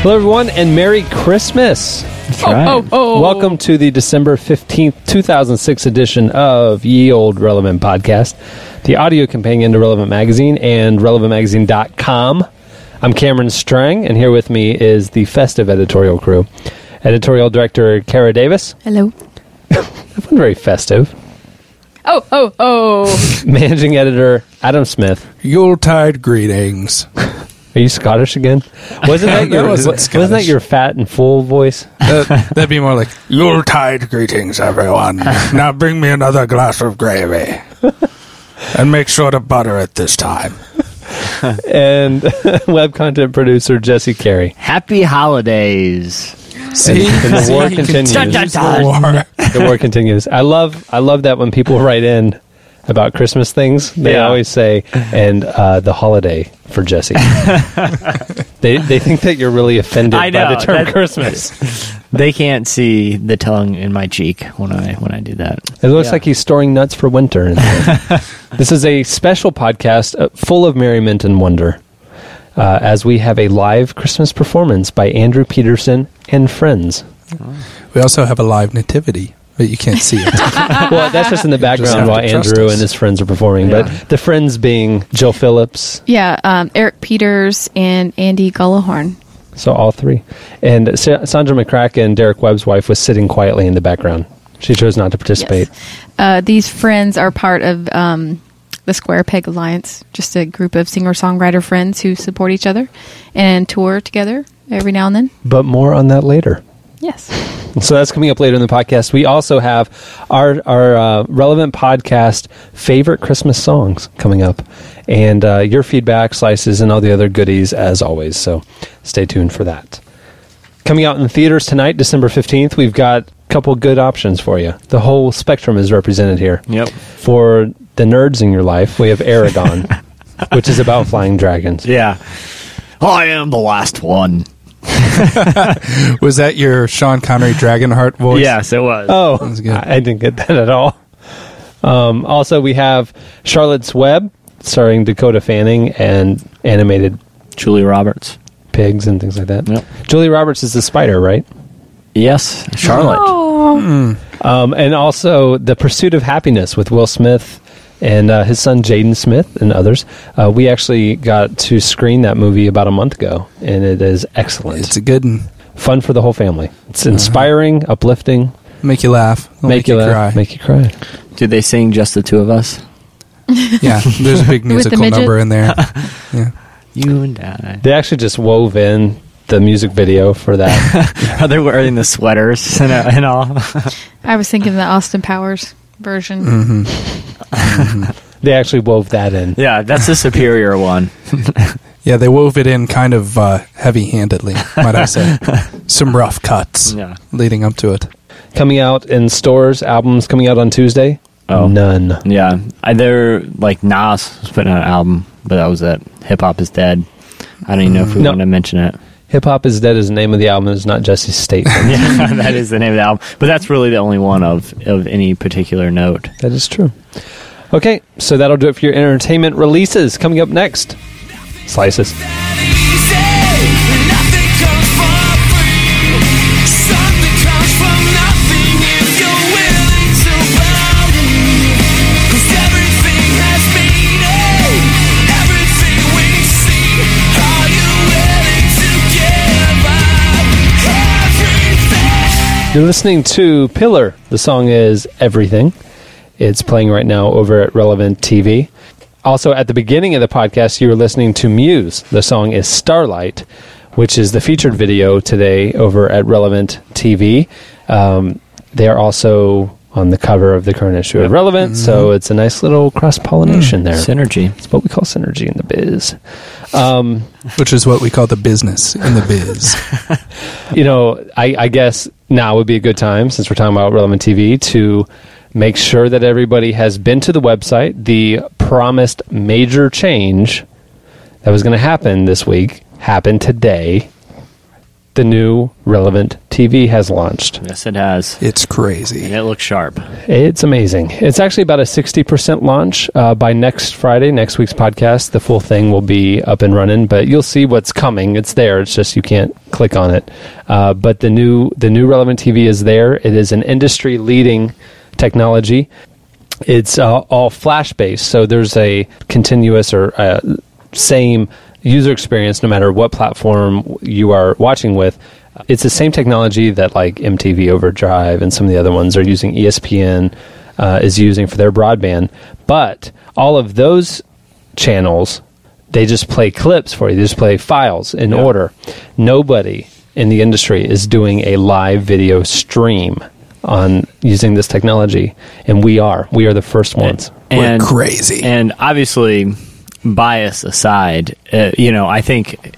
Hello, everyone, and Merry Christmas. Oh, oh, oh. Welcome to the December 15th, 2006 edition of Ye Old Relevant Podcast, the audio companion to Relevant Magazine and relevantmagazine.com. I'm Cameron Strang, and here with me is the festive editorial crew. Editorial director Kara Davis. Hello. That wasn't very festive. Oh, oh, oh. Managing editor Adam Smith. Yuletide greetings. Are you Scottish again? Wasn't that That your wasn't wasn't that Scottish. your fat and full voice? That, that'd be more like Yuletide greetings, everyone. now bring me another glass of gravy, and make sure to butter it this time. And web content producer Jesse Carey. Happy holidays. See, and the war continues. continues Dun, the war. the war continues. I love I love that when people write in about Christmas things, they Yeah. always say and uh, the holiday for Jesse. they they think that you're really offended I by the term that- Christmas. They can't see the tongue in my cheek when I when I do that. It looks Yeah. like he's storing nuts for winter. this is a special podcast uh, full of merriment and wonder. Uh, as we have a live Christmas performance by Andrew Peterson and friends. We also have a live nativity, but you can't see it. well, that's just in the background while Andrew us. and his friends are performing. Yeah. But the friends being Jill Phillips, Yeah, um, Eric Peters and Andy Gullahorn. so all three, and Sa- Sandra McCracken, Derek Webb's wife, was sitting quietly in the background. She chose not to participate. Uh, these friends are part of um, the Square Peg Alliance, just a group of singer songwriter friends who support each other and tour together every now and then. But more on that later. Yes. So that's coming up later in the podcast. We also have our our uh, relevant podcast favorite Christmas songs coming up, and uh, your feedback, slices, and all the other goodies as always. So stay tuned for that. Coming out in the theaters tonight, December fifteenth, we've got a couple good options for you. The whole spectrum is represented here. Yep. For the nerds in your life, we have Eragon, which is about flying dragons. Yeah. I am the last one. Was that your Sean Connery Dragonheart voice? Yes, it was. Oh, That's good. I I didn't get that at all. Um, also, we have Charlotte's Web, starring Dakota Fanning and animated Julie Roberts. pigs and things like that. Yep. Julie Roberts is the spider, right? Yes, Charlotte. Oh. Um, and also The Pursuit of Happyness with Will Smith and uh, his son Jaden Smith and others. Uh, we actually got to screen that movie about a month ago, and it is excellent. It's a good one. fun for the whole family. It's inspiring, uplifting, Make you laugh. It'll make, you laugh, cry. make you cry. Did they sing just the two of us? yeah, there's a big musical number in there. Yeah. You and I. They actually just wove in the music video for that. Are they wearing the sweaters and, uh, and all? I was thinking the Austin Powers version. Mm-hmm. they actually wove that in. yeah, that's the superior one. Yeah, they wove it in kind of uh, heavy-handedly, might I say. Some rough cuts Yeah. leading up to it. Coming out in stores, albums coming out on Tuesday. Oh. None. Yeah, I, they're like Nas was putting out an album, but that was it. Hip hop is dead. I don't even know if we No. want to mention it. Hip Hop is Dead is the name of the album. It's not Jesse's statement. Yeah, that is the name of the album. But that's really the only one of of any particular note. that is true. Okay, so that'll do it for your entertainment releases. Coming up next, Slices. You're listening to Pillar. The song is Everything. It's playing right now over at Relevant TV. Also, at the beginning of the podcast, you were listening to Muse. The song is Starlight, which is the featured video today over at Relevant TV. Um, they are also on the cover of the current issue of Relevant. So it's a nice little cross pollination there. Synergy. It's what we call synergy in the biz. Um, Which is what we call the business in the biz. you know, I, I guess now would be a good time, since we're talking about Relevant TV, to make sure that everybody has been to the website. The promised major change that was going to happen this week happened today. The new Relevant TV has launched. Yes, it has. it's And crazy. it looks sharp. It's amazing. It's actually about a 60% launch. Uh, by next Friday, next week's podcast, the full thing will be up and running, but you'll see what's coming. It's there. It's just you can't click on it. Uh, but the new, the new Relevant TV is there. It is an industry leading technology. It's uh, all flash based, so there's a continuous or uh, same user experience no matter what platform you are watching with. It's the same technology that like MTV Overdrive and some of the other ones are using. ESPN uh, is using for their broadband, but all of those channels they just play clips for you. They just play files in Yeah. order. Nobody in the industry is doing a live video stream on using this technology, and we are. We are the first ones. And We're crazy. And obviously, bias aside, uh, you know, I think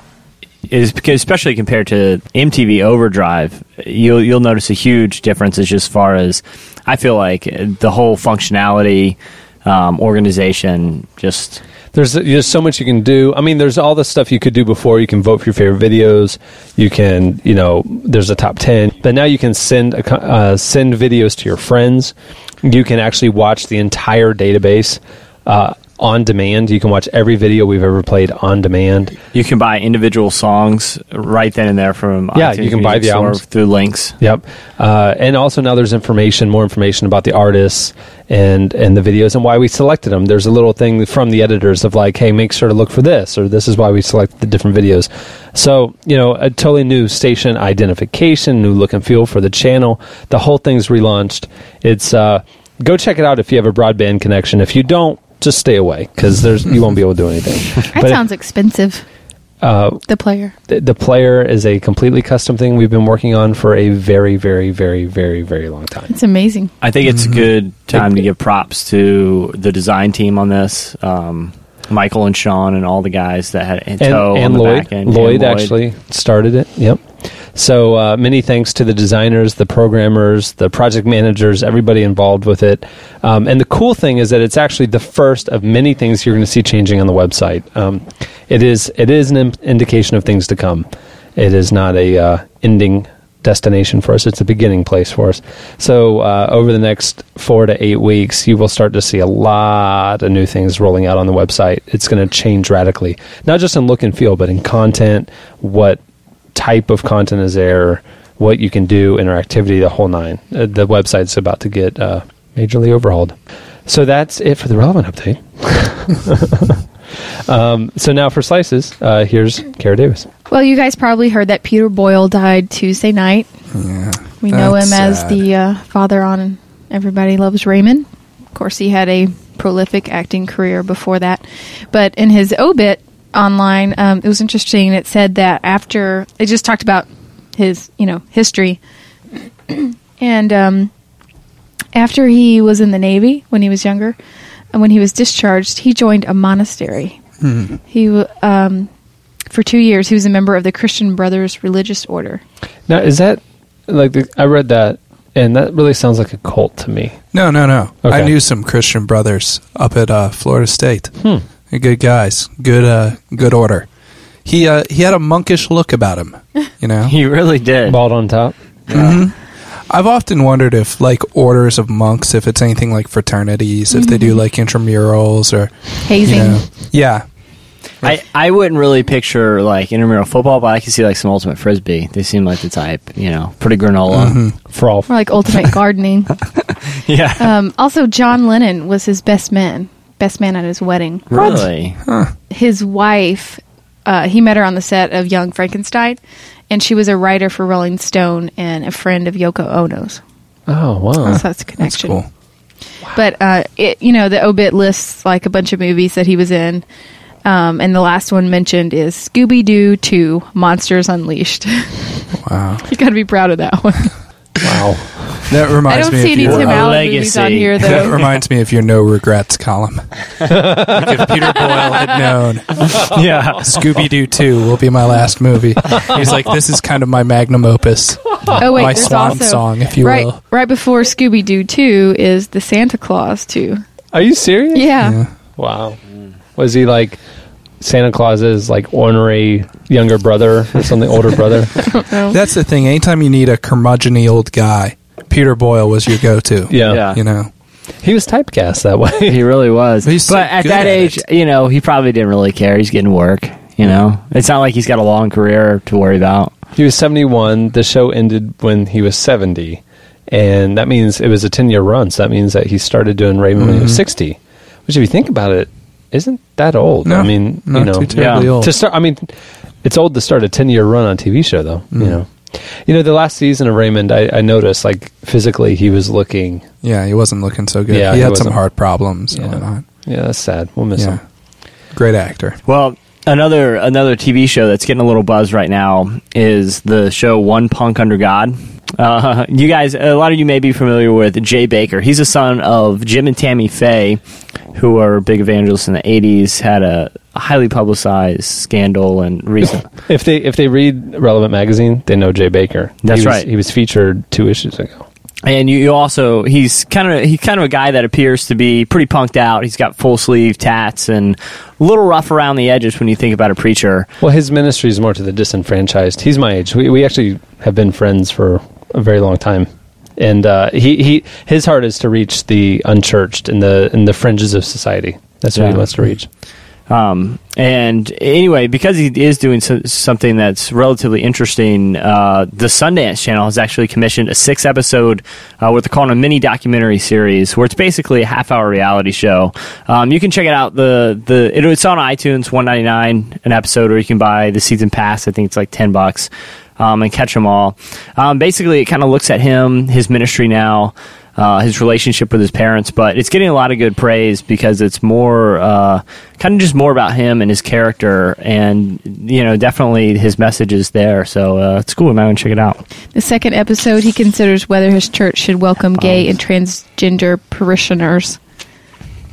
is especially compared to MTV Overdrive, you'll you'll notice a huge difference as just far as I feel like the whole functionality, um, organization, just There's there's so much you can do. I mean, there's all the stuff you could do before. You can vote for your favorite videos. You can, you know, there's a top ten. But now you can send a, uh, send videos to your friends. You can actually watch the entire database uh, on demand. You can watch every video we've ever played on demand. you can buy individual songs right then and there from Yeah, iTunes you can buy the albums. through links. Yep. Uh, and also now there's information, more information about the artists and and the videos and why we selected them. There's a little thing from the editors of like, hey, make sure to look for this, or this is why we selected the different videos. So you know, a totally new station identification, new look and feel for the channel. The whole thing's relaunched. It's uh, go check it out if you have a broadband connection. If you don't. Just stay away because there's you won't be able to do anything. That But- sounds expensive. Uh, The player. the, the player is a completely custom thing we've been working on for a very, very, very, very, very long time. It's amazing. I think it's a good time to give props to the design team on this. Um, Michael and Sean and all the guys that had and, toe on and the Lloyd, back end. Lloyd, And actually started it. Yep. So uh, many thanks to the designers, the programmers, the project managers, everybody involved with it. Um, and the cool thing is that it's actually the first of many things you're going to see changing on the website. Um, it is it is an im- indication of things to come. It is not a uh, ending destination for us. It's a beginning place for us. So uh, over the next four to eight weeks, you will start to see a lot of new things rolling out on the website. It's going to change radically, not just in look and feel, but in content, what type of content is there, what you can do, interactivity, the whole nine. Uh, the website's about to get uh, majorly overhauled. So that's it for the relevant update. um, so now for slices, uh, here's Kara Davis. Well, you guys probably heard that Peter Boyle died Tuesday night. Yeah. We know him That's as the uh, father on Everybody Loves Raymond. Of course, he had a prolific acting career before that. But in his obit online, um, it was interesting. It said that after it just talked about his, you know, history, and um, after he was in the Navy when he was younger, and when he was discharged, he joined a monastery. He w- um, for two years he was a member of the Christian Brothers religious order. Now, is that like the, I read that, and that really sounds like a cult to me. No, no, no. Okay. I knew some Christian brothers up at uh, Florida State. Hmm. They're good guys. Good, uh, good order. He uh, he had a monkish look about him. You know. He really did. Bald on top. Mhm. I've often wondered if, like, orders of monks, if it's anything like fraternities, if they do like intramurals or Hazing. you know, yeah. I, I wouldn't really picture like intramural football, but I can see like some ultimate frisbee. They seem like the type, you know, pretty granola. Mm-hmm. For all More like ultimate gardening. Yeah, Um, also, John Lennon was his best man, best man at his wedding. really. His wife, uh, he met her on the set of Young Frankenstein, and she was a writer for Rolling Stone and a friend of Yoko Ono's. Oh wow! So that's a That's connection. cool. But uh, it, you know, the obit lists like a bunch of movies that he was in. Um, and the last one mentioned is Scooby Doo 2 Monsters Unleashed. Wow. you got to be proud of that one. Wow. That I reminds don't me see of any your, Tim uh, Allen movies on legacy. here, That reminds me of your no regrets column. like if Peter Boyle had known yeah. Scooby Doo 2 will be my last movie. He's like, this is kind of my magnum opus, Oh wait, my there's swan also song, if you right will. right before Scooby Doo two is the Santa Claus two. Are you serious? Yeah. Yeah. Wow. Was he like Santa Claus's like ornery younger brother or something, older brother? No. That's the thing. Anytime you need a curmudgeony old guy, Peter Boyle was your go-to. Yeah. Yeah. You know, He was typecast that way. He really was. He's so but at that at age, it. you know, he probably didn't really care. He's getting work. You know, it's not like he's got a long career to worry about. He was 71. The show ended when he was 70. And that means it was a 10 year run. So that means that he started doing Raymond when he was mm-hmm. 60. Which, if you think about it, isn't that old? No, I mean, not you know, too terribly yeah. old. to start, I mean, it's old to start a 10 year run on TV show, though. You mm. know, you know, the last season of Raymond, I, I noticed like physically he was looking. yeah, he wasn't looking so good. Yeah, he he had some wasn't. heart problems and Yeah. whatnot. Yeah, that's sad. We'll miss Yeah. him. Great actor. Well, another another TV show that's getting a little buzz right now is the show One Punk Under God. Uh, you guys, a lot of you may be familiar with Jay Bakker. He's a son of Jim and Tammy Faye, who are big evangelists in the '80s. Had a highly publicized scandal and recent. If they if they read Relevant magazine, they know Jay Bakker. That's He was- right. He was featured two issues ago. And you, you also he's kind of he's kind of a guy that appears to be pretty punked out. He's got full sleeve tats and a little rough around the edges when you think about a preacher. Well, his ministry is more to the disenfranchised. He's my age. We, we actually have been friends for a very long time, and uh, he, he his heart is to reach the unchurched and the in the fringes of society. That's what he wants to reach. Um, and anyway, because he is doing so, something that's relatively interesting, uh, the Sundance Channel has actually commissioned a six episode, uh, what they're calling a mini documentary series, where it's basically a half hour reality show. Um, you can check it out. The the it, it's on iTunes, one ninety nine an episode, or you can buy the season pass. I think it's like ten bucks. Um, and catch them all. Um, basically, it kind of looks at him, his ministry now, uh, his relationship with his parents, but it's getting a lot of good praise because it's more uh, kind of just more about him and his character, and you know, definitely his message is there. So uh, it's cool. Might check it out. The second episode, he considers whether his church should welcome gay and transgender parishioners.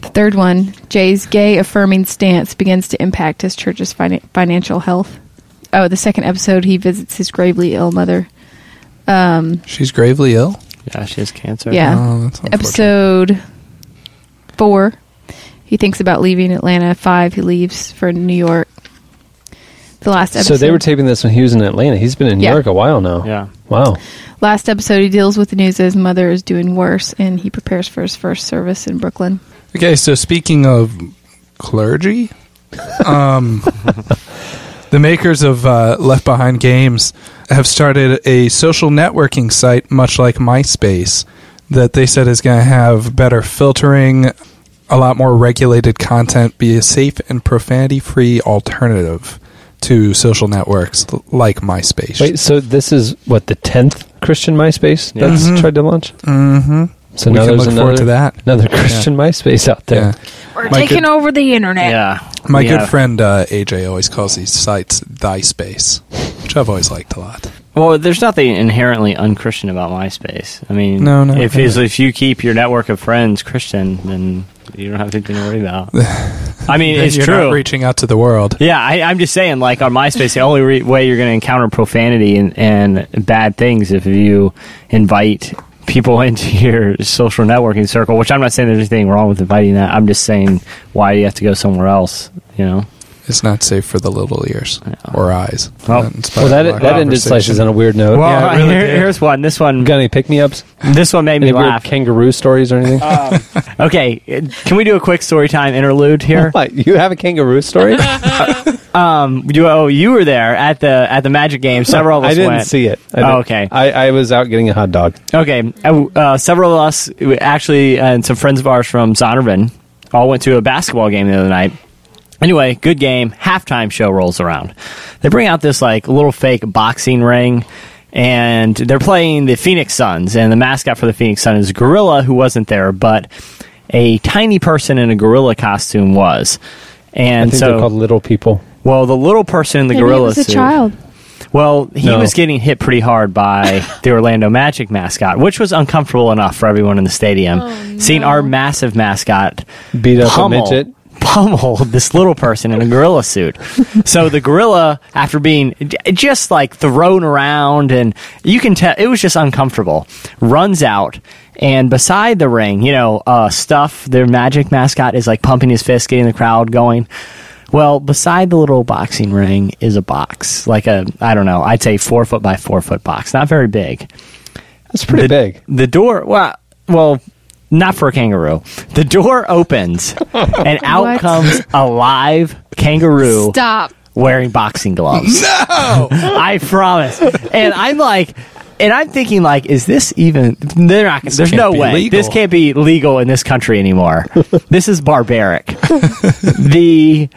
The third one, Jay's gay affirming stance begins to impact his church's finan- financial health. Oh, the second episode, he visits his gravely ill mother. She's gravely ill. Yeah, she has cancer. Yeah. Oh, that's unfortunate. Episode four, he thinks about leaving Atlanta. Five, he leaves for New York. The last episode. So they were taping this when he was in Atlanta. He's been in New Yeah. York a while now. Yeah. Wow. last episode, he deals with the news that his mother is doing worse, and he prepares for his first service in Brooklyn. Okay, so speaking of clergy, um, the makers of uh, Left Behind Games have started a social networking site, much like MySpace, that they said is going to have better filtering, a lot more regulated content, be a safe and profanity-free alternative to social networks like MySpace. Wait, so this is what the tenth Christian MySpace Yeah. that's Mhm. tried to launch. mm-hmm. So we now can there's look another, forward to that. another Christian MySpace out there. Yeah. We're My taking good- over the internet. Yeah. My Yeah. good friend uh, AJ always calls these sites thy space, which I've always liked a lot. Well, there's nothing inherently unchristian about MySpace. I mean, No, no, If no. if you keep your network of friends Christian, then you don't have anything to worry about. I mean, it's you're true. not reaching out to the world. Yeah, I, I'm just saying, like on MySpace, the only re- way you're going to encounter profanity and, and bad things if you invite people into your social networking circle. Which I'm not saying there's anything wrong with inviting that. I'm just saying why do you have to go somewhere else? You know. It's not safe for the little ears or eyes. Well- That inspired Well, a that that ended conversation. slices on a weird note. Well, Yeah, really here- here's one. This one. Got any pick me ups? This one made me Any weird laugh. kangaroo stories or anything? Okay, uh, can we do a quick story time interlude here? what? You have a kangaroo story? Um, you, oh, you were there at the at the Magic game. Several of us I didn't went. see it. I Oh, didn't- okay. I, I was out getting a hot dog. Okay, uh, uh, several of us actually and some friends of ours from Zondervan all went to a basketball game the other night. Anyway, good game. Halftime show rolls around. They bring out this like little fake boxing ring, and they're playing the Phoenix Suns. And the mascot for the Phoenix Sun is a gorilla who wasn't there, but a tiny person in a gorilla costume was. I And think so, they're called little people. well, the little person in the Maybe gorilla it was a suit. child. Well, he No. was getting hit pretty hard by the Orlando Magic mascot, which was uncomfortable enough for everyone in the stadium. Oh, Seeing our massive mascot Beat up a pummel, midget. Pummel this little person in a gorilla suit. so the gorilla, after being j- just like thrown around, and you can tell it was just uncomfortable, runs out. And beside the ring, you know, uh, stuff, their magic mascot is like pumping his fist, getting the crowd going. Well, beside the little boxing ring is a box, like a, I don't know, I'd say four foot by four foot box, not very big. That's pretty the, big. The door, well, well, not for a kangaroo. The door opens, and out What? comes a live kangaroo Stop. wearing boxing gloves. No, I promise. And I'm like. And I'm thinking, like, is this even? They're not. there's can't no be way legal. this can't be legal in this country anymore. this is barbaric. the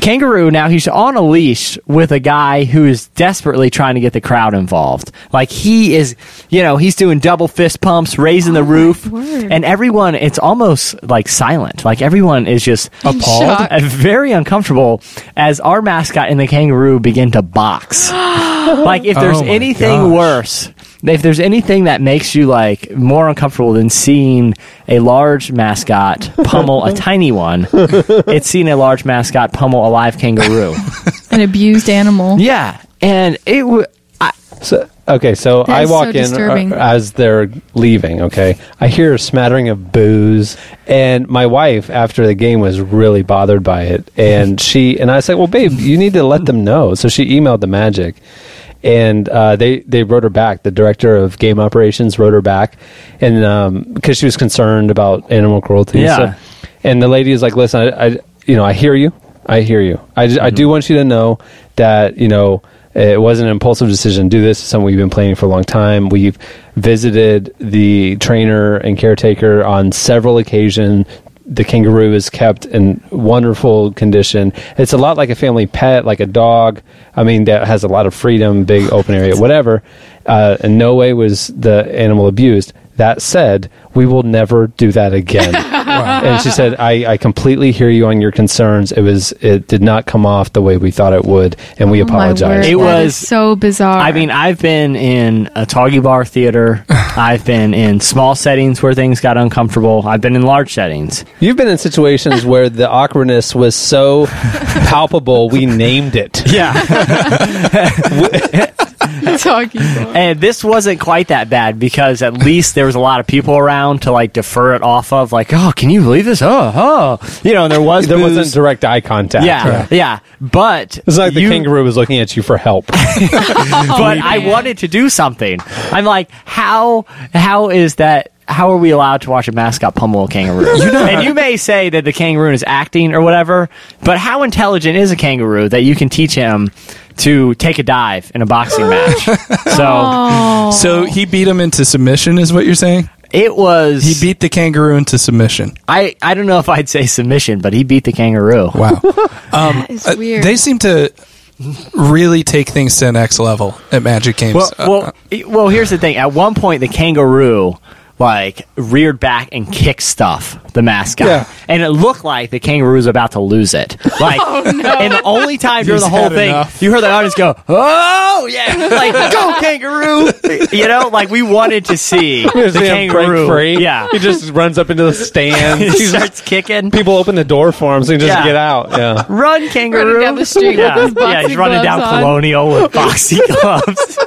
kangaroo now he's on a leash with a guy who is desperately trying to get the crowd involved. Like he is, you know, he's doing double fist pumps, raising the roof, and everyone. It's almost like silent. Like everyone is just appalled shock. uh, very uncomfortable as our mascot and the kangaroo begin to box. like if there's Oh anything gosh. worse, if there's anything that makes you like more uncomfortable than seeing a large mascot pummel a tiny one, it's seeing a large mascot pummel a live kangaroo. An abused animal. yeah, and it w- I, So, okay, so That I is walk so in disturbing. uh, as they're leaving. Okay, I hear a smattering of booze, and my wife, after the game, was really bothered by it. And she and I said, "Well, babe, you need to let them know." So she emailed the Magic, and uh, they they wrote her back. The director of game operations wrote her back, and because she was concerned about animal cruelty. Yeah. So- and the lady is like, "Listen, I, I you know, I hear you. I hear you. I, just, I do want you to know that you know." It wasn't an impulsive decision to do this. It's something we've been planning for a long time. We've visited the trainer and caretaker on several occasions. The kangaroo is kept in wonderful condition. It's a lot like a family pet, like a dog. I mean, that has a lot of freedom, big open area, whatever. Uh, in no way was the animal abused. That said, we will never do that again. And she said, I, I completely hear you on your concerns. It was it did not come off the way we thought it would, and we Oh, apologize. It was- so bizarre. I mean, I've been in a Toggy Bar theater. I've been in small settings where things got uncomfortable. I've been in large settings. You've been in situations where the awkwardness was so palpable, we named it. Yeah. talking about. And this wasn't quite that bad because at least there was a lot of people around to like defer it off of. Like, oh, can you believe this? Oh, oh, you know. And there was There booze. wasn't direct eye contact. yeah, yeah. But It's like the you- kangaroo was looking at you for help. but I wanted to do something. I'm like, how how is that? How are we allowed to watch a mascot pummel a kangaroo? You know, and you may say that the kangaroo is acting or whatever, but how intelligent is a kangaroo that you can teach him to take a dive in a boxing match? So Oh. So he beat him into submission, is what you're saying? it was. He beat the kangaroo into submission. I I don't know if I'd say submission, but he beat the kangaroo. Wow. Um, is uh, weird. they seem to really take things to the next level at Magic Games. Well, Uh, well, e- well. Here's the thing. At one point, the kangaroo like reared back and kicked stuff the mascot, Yeah. and it looked like the kangaroo was about to lose it. Like, oh, and the only time during the whole thing, enough. you heard the audience go, "Oh yeah!" Like, go kangaroo! You know, like we wanted to see the Here's kangaroo. break free. Yeah, He just runs up into the stands. he He's starts kicking. people open the door for him so he can just Yeah. get out. Yeah. Run, kangaroo! Running down the street with yeah, his yeah, he's running down on. Colonial with boxing gloves.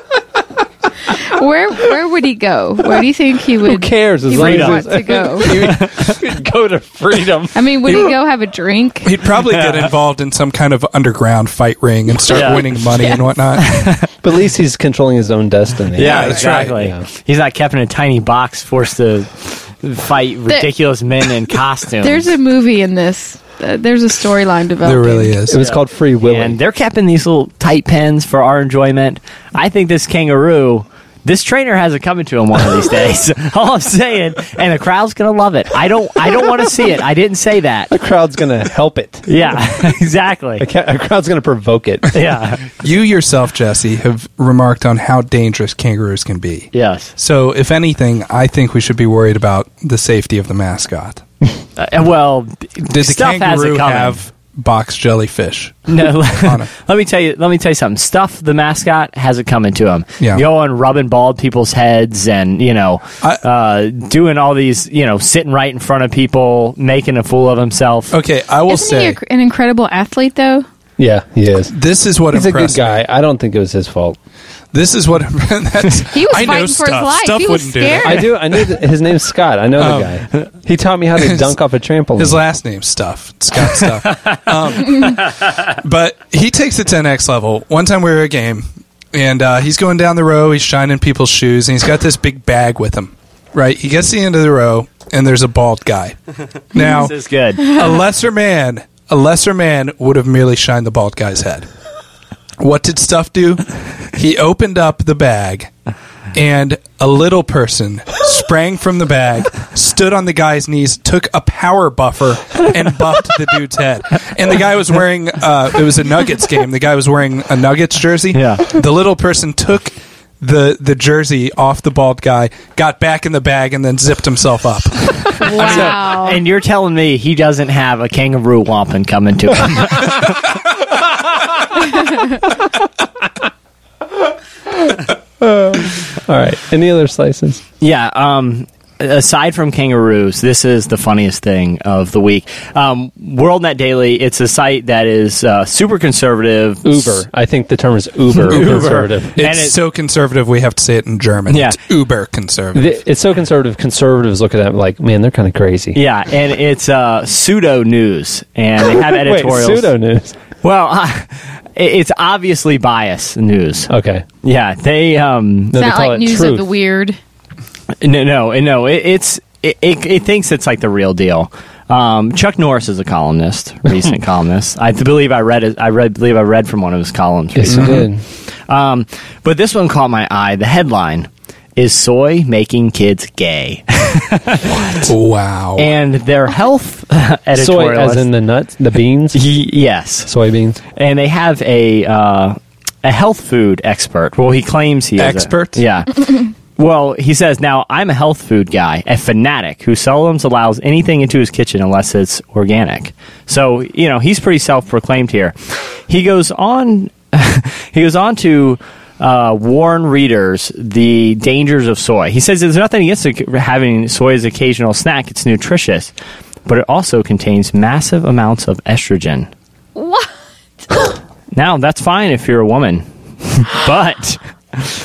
Where where would he go? Where do you think he would? Who cares? As He long would as want to go. he would go to freedom. I mean, would he go have a drink? he'd probably get involved in some kind of underground fight ring and start Yeah. winning money and whatnot. But at least he's controlling his own destiny. Yeah, that's right. exactly. Yeah. He's not kept in a tiny box, forced to fight ridiculous men in costumes. There's a movie in this. Uh, there's a storyline developing. there really is. It was called Free Willy. and they're kept in these little tight pens for our enjoyment. I think this kangaroo. This trainer has it coming to him one of these days. All I'm saying, and the crowd's gonna love it. I don't. I don't want to see it. I didn't say that. the crowd's going to help it. Yeah, exactly. The ca- crowd's going to provoke it. Yeah. You yourself, Jesse, have remarked on how dangerous kangaroos can be. Yes. So, if anything, I think we should be worried about the safety of the mascot. Uh, well, Did the stuff has kangaroo it have box jellyfish. No, let me tell you. Let me tell you something. Stuff the mascot has it coming to him. Yeah. going rubbing bald people's heads, and you know, I- uh, doing all these, you know, sitting right in front of people, making a fool of himself. Okay, I will Isn't say he a, an incredible athlete, though? Yeah, he is. this is what He's a good guy. I don't think it was his fault. Me. This is what that's, He was I know fighting for his stuff. life. Stuff He was wouldn't do that. scared. I do. I knew that his name's Scott. I know the guy. He taught me how to dunk off a trampoline. His last name's Stuff. Scott Stuff. um, but he takes it to the next level. One time we were at a game, and uh, he's going down the row. He's shining people's shoes, and he's got this big bag with him. Right? He gets to the end of the row, and there's a bald guy. Now, This is good. a lesser man, a lesser man would have merely shined the bald guy's head. What did Stuff do? He opened up the bag, and a little person sprang from the bag, stood on the guy's knees, took a power buffer, and buffed the dude's head. And the guy was wearing, uh, it was a Nuggets game. The guy was wearing a Nuggets jersey. Yeah. The little person took the, the jersey off the bald guy, got back in the bag, and then zipped himself up. Wow. And you're telling me he doesn't have a kangaroo wampum coming to him? All right. Any other slices? yeah. Um, aside from kangaroos, this is the funniest thing of the week. Um, WorldNet Daily. It's a site that is uh, super conservative. Uber. I think the term is Uber, uber. conservative. It's And it- so conservative we have to say it in German. Yeah. It's uber conservative. Th- It's so conservative. Conservatives look at that like, man, they're kind of crazy. Yeah, and it's uh, pseudo news, and they have Wait, pseudo news. Well, uh, it's obviously bias news. Okay. Yeah, they um, No, It's they call like it news truth. of the weird. No, no, no. It, it's it, it, it thinks it's like the real deal. Um, Chuck Norris is a columnist, recent columnist. I believe I read. I read, believe I read from one of his columns. Yes, you did. Um, but this one caught my eye. The headline is "Soy Making Kids Gay," Wow. and their health Soy, editorialist. as in the nuts, the beans, Y- yes, soybeans. and they have a uh, a health food expert. Well, he claims he is Expert? yeah. Well, he says now I'm a health food guy, a fanatic who seldom allows anything into his kitchen unless it's organic. So you know he's pretty self-proclaimed here. He goes on. he goes on to. Uh, warn readers the dangers of soy. He says there's nothing against having soy as an occasional snack. It's nutritious, but it also contains massive amounts of estrogen. What? Now that's fine if you're a woman, but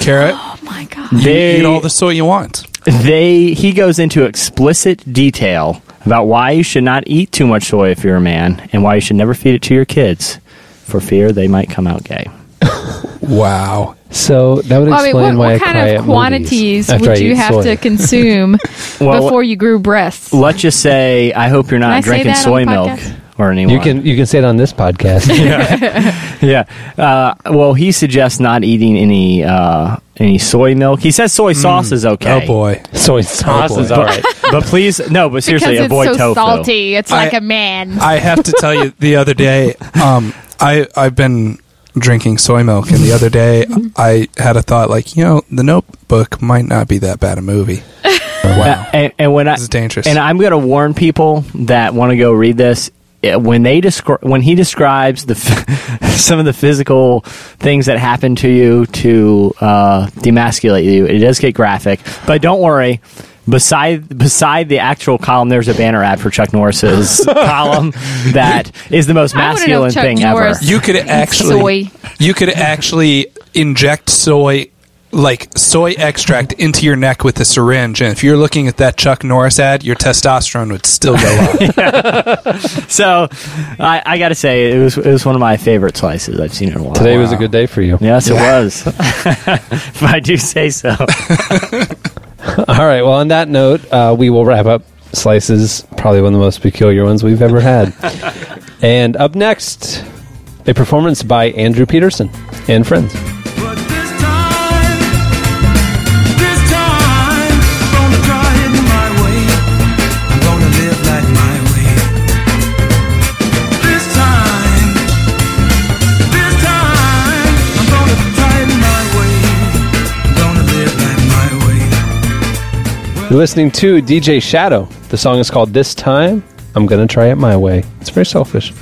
Carrot, my god. you they eat all the soy you want. they he goes into explicit detail about why you should not eat too much soy if you're a man, and why you should never feed it to your kids for fear they might come out gay. Wow. So that would explain Well, I mean, what, why what I kind cry of quantities would you have soy. to consume Well, before you grew breasts? Let's just say I hope you're not drinking soy milk or anymore. You can you can say it on this podcast. yeah. Uh, well, he suggests not eating any uh, any soy milk. He says soy sauce is okay. Oh boy. Soy sauce boy. is all right. but please, no. But seriously, because it's avoid so tofu. salty. It's like I- a man. I have to tell you, the other day, um, I I've been drinking soy milk, and the other day I had a thought like, you know, The Notebook might not be that bad a movie. wow. And, and when I This is dangerous. And I'm going to warn people that want to go read this. Eh, When they descri- when he describes the f- some of the physical things that happen to you to uh, demasculate you, it does get graphic. But don't worry. Beside beside the actual column, there's a banner ad for Chuck Norris's column that is the most I wanna know masculine thing Norris- ever. You could actually soy. you could actually inject soy like soy extract into your neck with a syringe and if you're looking at that Chuck Norris ad your testosterone would still go up. So I, I got to say, it was it was one of my favorite slices I've seen in a while. Today was a good day for you. Yes, it was. if I do say so. All right. Well, on that note, uh, we will wrap up slices. Probably one of the most peculiar ones we've ever had. and up next, a performance by Andrew Peterson and friends. You're listening to DJ Shadow. The song is called This Time. I'm to try it my way. It's very selfish.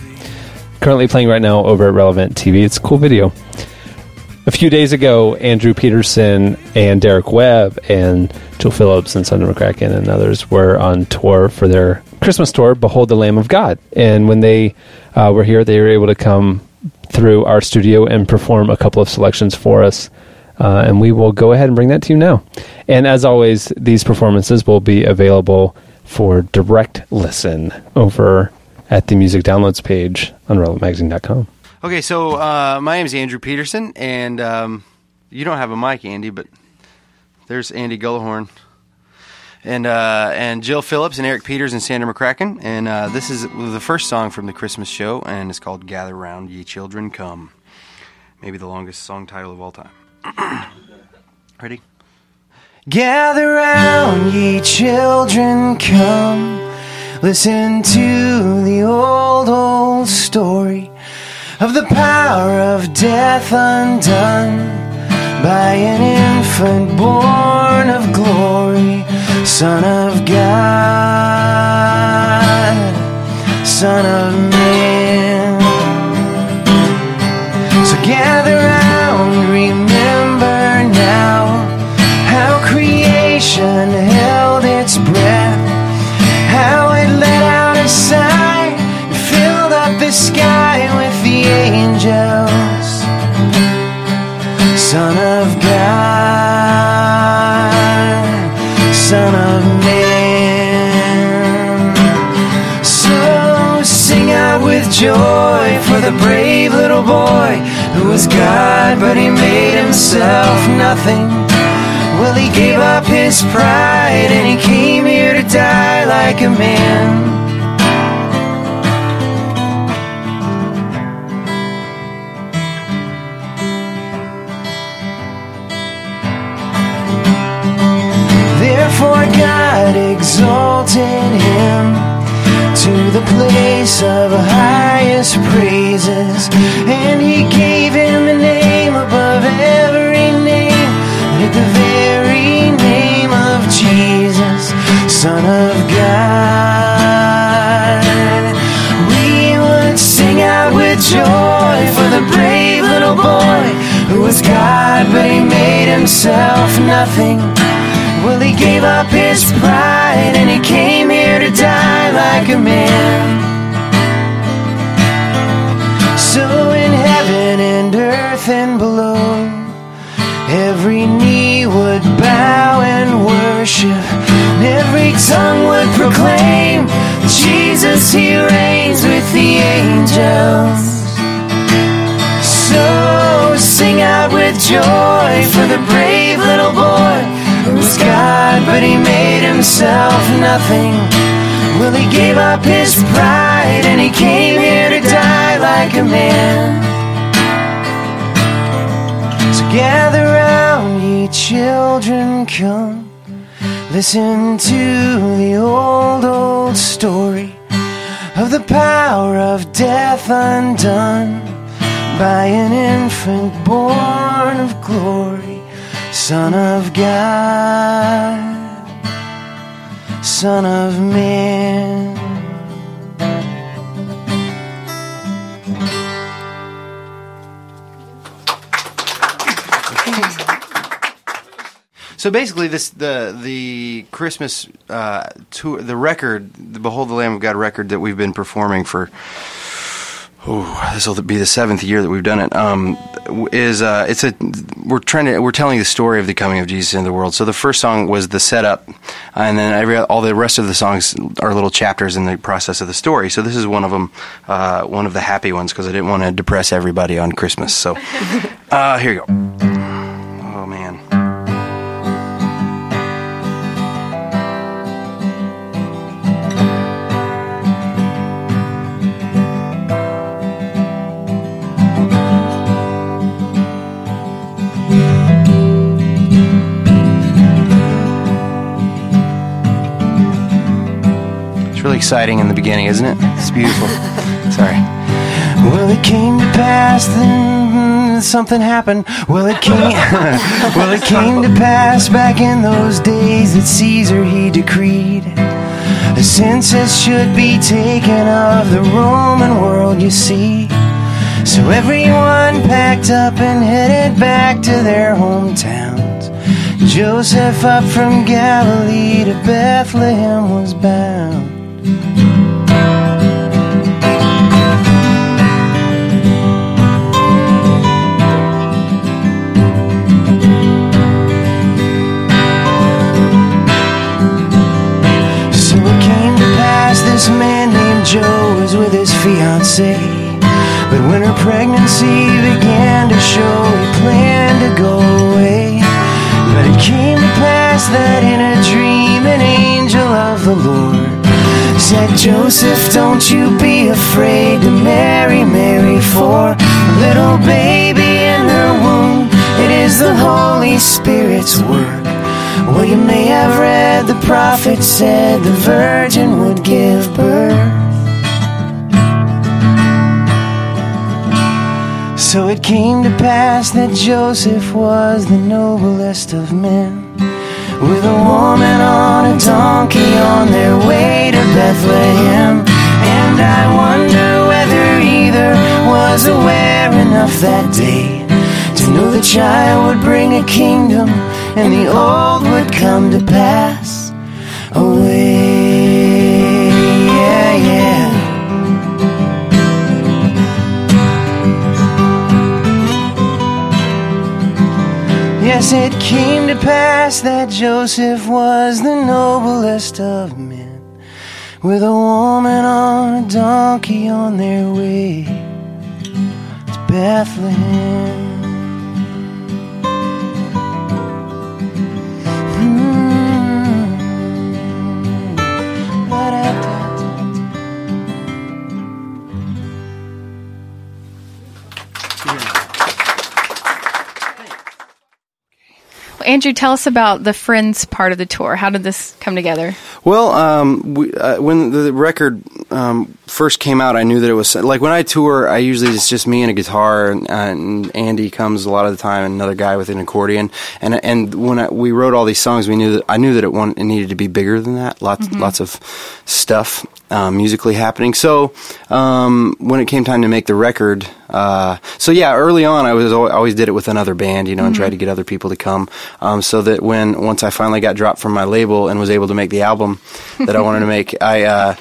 currently playing right now over at Relevant TV. It's a cool video. A few days ago, Andrew Peterson and Derek Webb and Jill Phillips and Sandra McCracken and others were on tour for their Christmas tour, Behold the Lamb of God. And when they uh, were here, they were able to come through our studio and perform a couple of selections for us. Uh, and we will go ahead and bring that to you now. And as always, these performances will be available for direct listen over at the music downloads page on relevantmagazine.com. Okay, so uh, my name is Andrew Peterson, and um, you don't have a mic, Andy, but there's Andy Gullahorn, and uh, and Jill Phillips, and Eric Peters, and Sandra McCracken, and uh, this is the first song from the Christmas show, and it's called "Gather Round, Ye Children, Come." Maybe the longest song title of all time. Ready? Gather round, ye children, come. Listen to the old, old story of the power of death undone by an infant born of glory, Son of God, Son of Man. So gather round, remember now. How creation held its breath, how it let out a sigh. And filled up the sky with the angels. Son of God, Son of Man. So sing out with joy for the brave little boy who was God, but he made himself nothing. Well, he gave up his pride and he came here to die like a man. Therefore, God exalted him to the place of highest praises, and he gave him a name above every name, at the very name of Jesus, Son of God. We would sing out with joy for the brave little boy who was God, but he made himself nothing. Well, he gave up his pride and he came here to die like a man. So in heaven and earth and below, every knee would bow and worship, and every tongue would proclaim Jesus, he reigns with the angels. So sing out with joy for the brave little boy God, but he made himself nothing. Well, he gave up his pride and he came here to die like a man. So gather round, ye children, come. Listen to the old, old story of the power of death undone by an infant born of glory, Son of God, Son of Man. So basically, this the the Christmas uh, tour, the record, the Behold the Lamb of God record that we've been performing for. Oh, this will be the seventh year that we've done it. Um, is uh, it's a we're trying to we're telling the story of the coming of Jesus into the world. So the first song was the setup, and then every all the rest of the songs are little chapters in the process of the story. So this is one of them, uh, one of the happy ones because I didn't want to depress everybody on Christmas. So uh, here you go. Exciting in the beginning, isn't it? It's beautiful. Sorry. Well, it came to pass, then something happened. Well, it came. well, it came to pass back in those days that Caesar he decreed a census should be taken of the Roman world, you see. So everyone packed up and headed back to their hometowns. Joseph up from Galilee to Bethlehem was bound. This man named Joe was with his fiancée. But when her pregnancy began to show, he planned to go away. But it came to pass that in a dream, an angel of the Lord said, Joseph, don't you be afraid to marry Mary, for little baby in her womb. It is the Holy Spirit's work. Well, you may have read the prophet said the virgin would give birth. So it came to pass that Joseph was the noblest of men. With a woman on a donkey on their way to Bethlehem. And I wonder whether either was aware enough that day to know the child would bring a kingdom and the old would come to pass away. Yeah, yeah. Yes, it came to pass that Joseph was the noblest of men, with a woman on a donkey on their way to Bethlehem. Andrew, tell us about the Friends part of the tour. How did this come together? Well, um, we, uh, when the record um, first came out, I knew that it was like when I tour. I usually it's just me and a guitar, and, and Andy comes a lot of the time, and another guy with an accordion. And and when I, we wrote all these songs, we knew that I knew that it, wanted, it needed to be bigger than that. Lots lots of stuff um, musically happening. So um, when it came time to make the record, uh, so yeah, early on I was al- always did it with another band, you know, and tried to get other people to come, um, so that when once I finally got dropped from my label and was able to make the album that I wanted to make, I. Uh,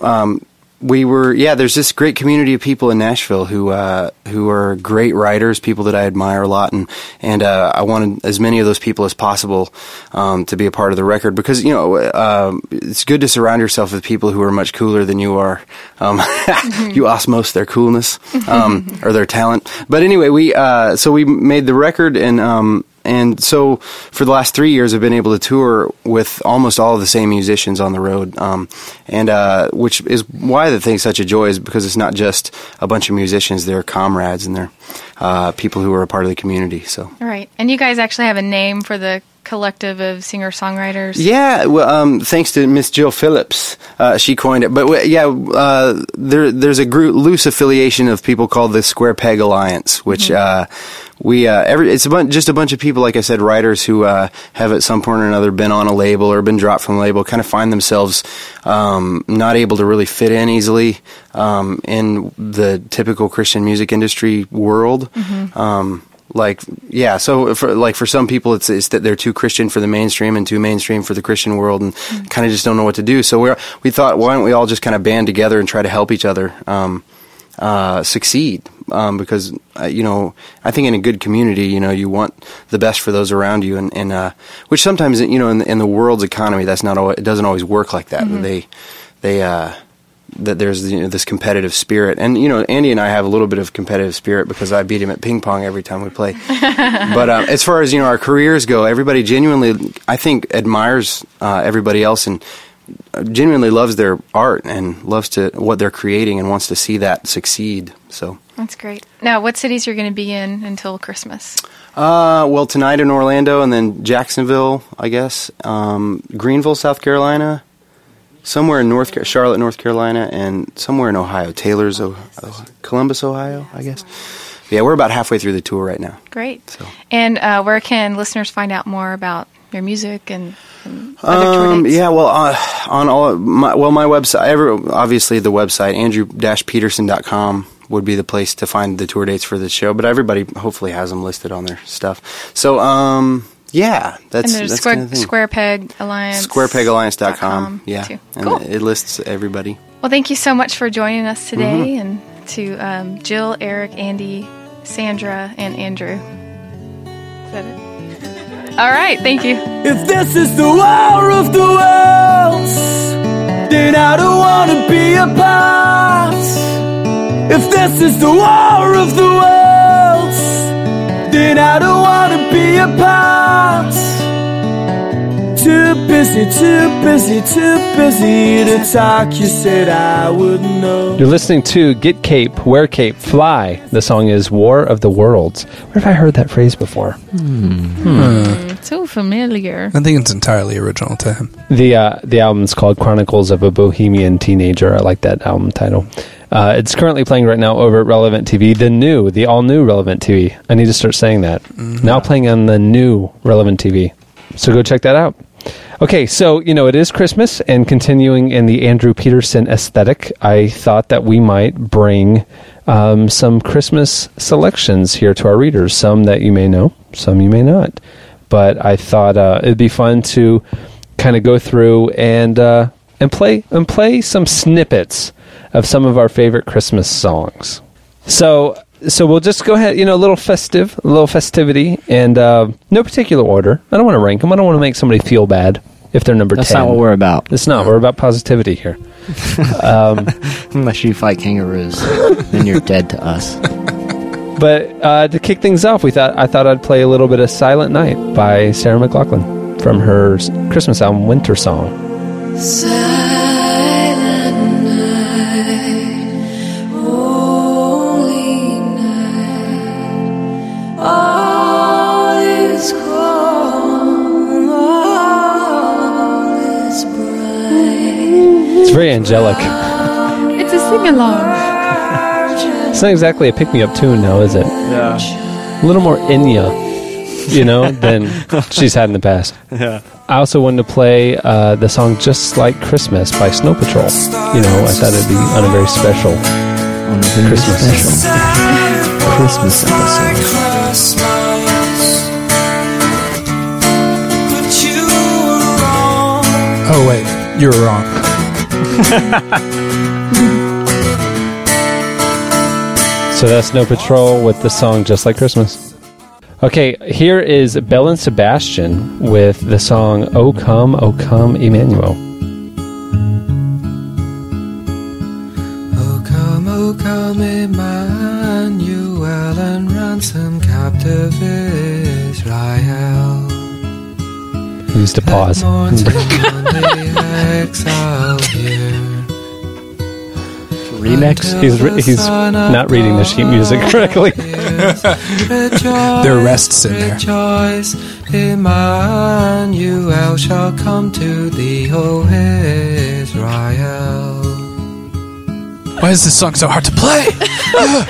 um, we were yeah. There's this great community of people in Nashville who uh, who are great writers, people that I admire a lot, and and uh, I wanted as many of those people as possible um, to be a part of the record because you know um it's good to surround yourself with people who are much cooler than you are. Um, you osmose their coolness um, or their talent. But anyway, we uh, so we made the record and. And so, for the last three years, I've been able to tour with almost all of the same musicians on the road, um, and uh, which is why the thing's such a joy is because it's not just a bunch of musicians; they're comrades and they're uh, people who are a part of the community. So, All right. And you guys actually have a name for the collective of singer songwriters. yeah, well, um, thanks to Miss Jill Phillips, uh, she coined it. But w- yeah, uh, there, there's a group, loose affiliation of people called the Square Peg Alliance, which uh, we uh, every it's a bun- just a bunch of people, like I said, writers who uh, have at some point or another been on a label or been dropped from a label, kind of find themselves um, not able to really fit in easily um, in the typical Christian music industry world. Um, like yeah so for like for some people it's, it's that they're too christian for the mainstream and too mainstream for the christian world and kind of just don't know what to do. So we we thought why don't we all just kind of band together and try to help each other? Um, uh, succeed. Um, because uh, you know I think in a good community you know you want the best for those around you. And, and uh, which sometimes you know in the, in the world's economy that's not always, it doesn't always work like that. They they uh, that there's you know, this competitive spirit. And you know Andy and I have a little bit of competitive spirit because I beat him at ping pong every time we play. But uh, as far as you know our careers go everybody genuinely I think admires uh, everybody else. And genuinely loves their art and loves to what they're creating and wants to see that succeed. So, That's great. Now, what cities you're going to be in until Christmas? uh, well, tonight in Orlando and then Jacksonville, I guess, um, Greenville, South Carolina, somewhere in North Car- Charlotte, North Carolina, and somewhere in Ohio, Taylor's, o- uh, Columbus, Ohio, I guess. Yeah, we're about halfway through the tour right now. Great. So. And uh, where can listeners find out more about your music and, and Um, yeah, well, uh, on all my, well, my website, every, obviously the website andrew-peterson.com would be the place to find the tour dates for this show. But everybody hopefully has them listed on their stuff. So, um, yeah, that's and there's that's Square, kind of thing. Square Peg Alliance. SquarePegAlliance.com. Yeah, too. and Cool. it, it lists everybody. Well, thank you so much for joining us today, Mm-hmm. and to um, Jill, Eric, Andy, Sandra, and Andrew. Is that it? All right, thank you. If this is the war of the worlds, then I don't wanna be a part. If this is the war of the worlds, then I don't wanna be a part. Too busy, too busy, too busy to talk. You said I wouldn't know. You're listening to Get Cape, Wear Cape, Fly. The song is War of the Worlds. Where have I heard that phrase before? So familiar. I think it's entirely original to him. The uh, the album's called Chronicles of a Bohemian Teenager. I like that album title. Uh, it's currently playing right now over at Relevant TV, the new, the all new Relevant TV. I need to start saying that. Now playing on the new Relevant TV. So go check that out. Okay, so you know it is Christmas, and continuing in the Andrew Peterson aesthetic, I thought that we might bring um, some Christmas selections here to our readers. Some that you may know, some you may not. But I thought uh, it'd be fun to kind of go through and uh, and play and play some snippets of some of our favorite Christmas songs. So so we'll just go ahead, you know, a little festive, a little festivity, and uh, no particular order. I don't want to rank them. I don't want to make somebody feel bad if they're number That's ten. not what we're about. It's not. We're about positivity here. Unless you fight kangaroos, then you're dead to us. But uh, to kick things off, we thought I thought I'd play a little bit of "Silent Night" by Sarah McLachlan from her Christmas album "Winter Song." Silent It's very angelic. It's a sing along. It's not exactly a pick me up tune, now, is it? Yeah. A little more Enya, you know, than she's had in the past. Yeah. I also wanted to play uh, the song "Just Like Christmas" by Snow Patrol. You know, I thought it'd be on a very special On the Christmas special Christmas episode. Oh wait, you were wrong. So that's No Patrol with the song Just Like Christmas. Okay, here is Belle and Sebastian with the song O Come, O Come, Emmanuel. Oh come, oh come, Emmanuel, and ransom captive Israel. He to pause. Mourns him on the exile here. Remix? He's, re- he's not reading the sheet music correctly. there are rests in there. Rejoice, Emmanuel shall come to thee, O Israel. Why is this song so hard to play?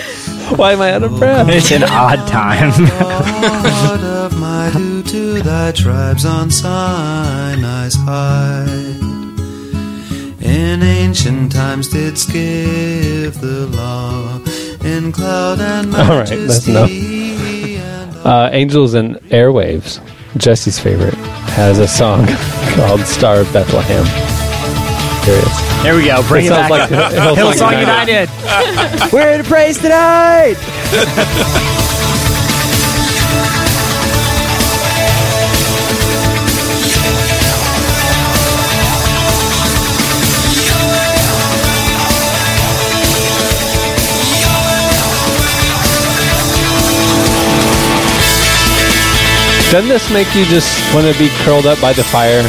Why am I out of breath? It's an odd time. God of my due to thy tribes on Sinai's height. In ancient times didst give the law in cloud and All right, that's enough. majesty Uh, Angels and Airwaves, Jesse's favorite, has a song called Star of Bethlehem. Here. There we go. Bring it, It back like up. Hillsong Hillsong United. United. We're in a praise tonight. Doesn't this make you just want to be curled up by the fire?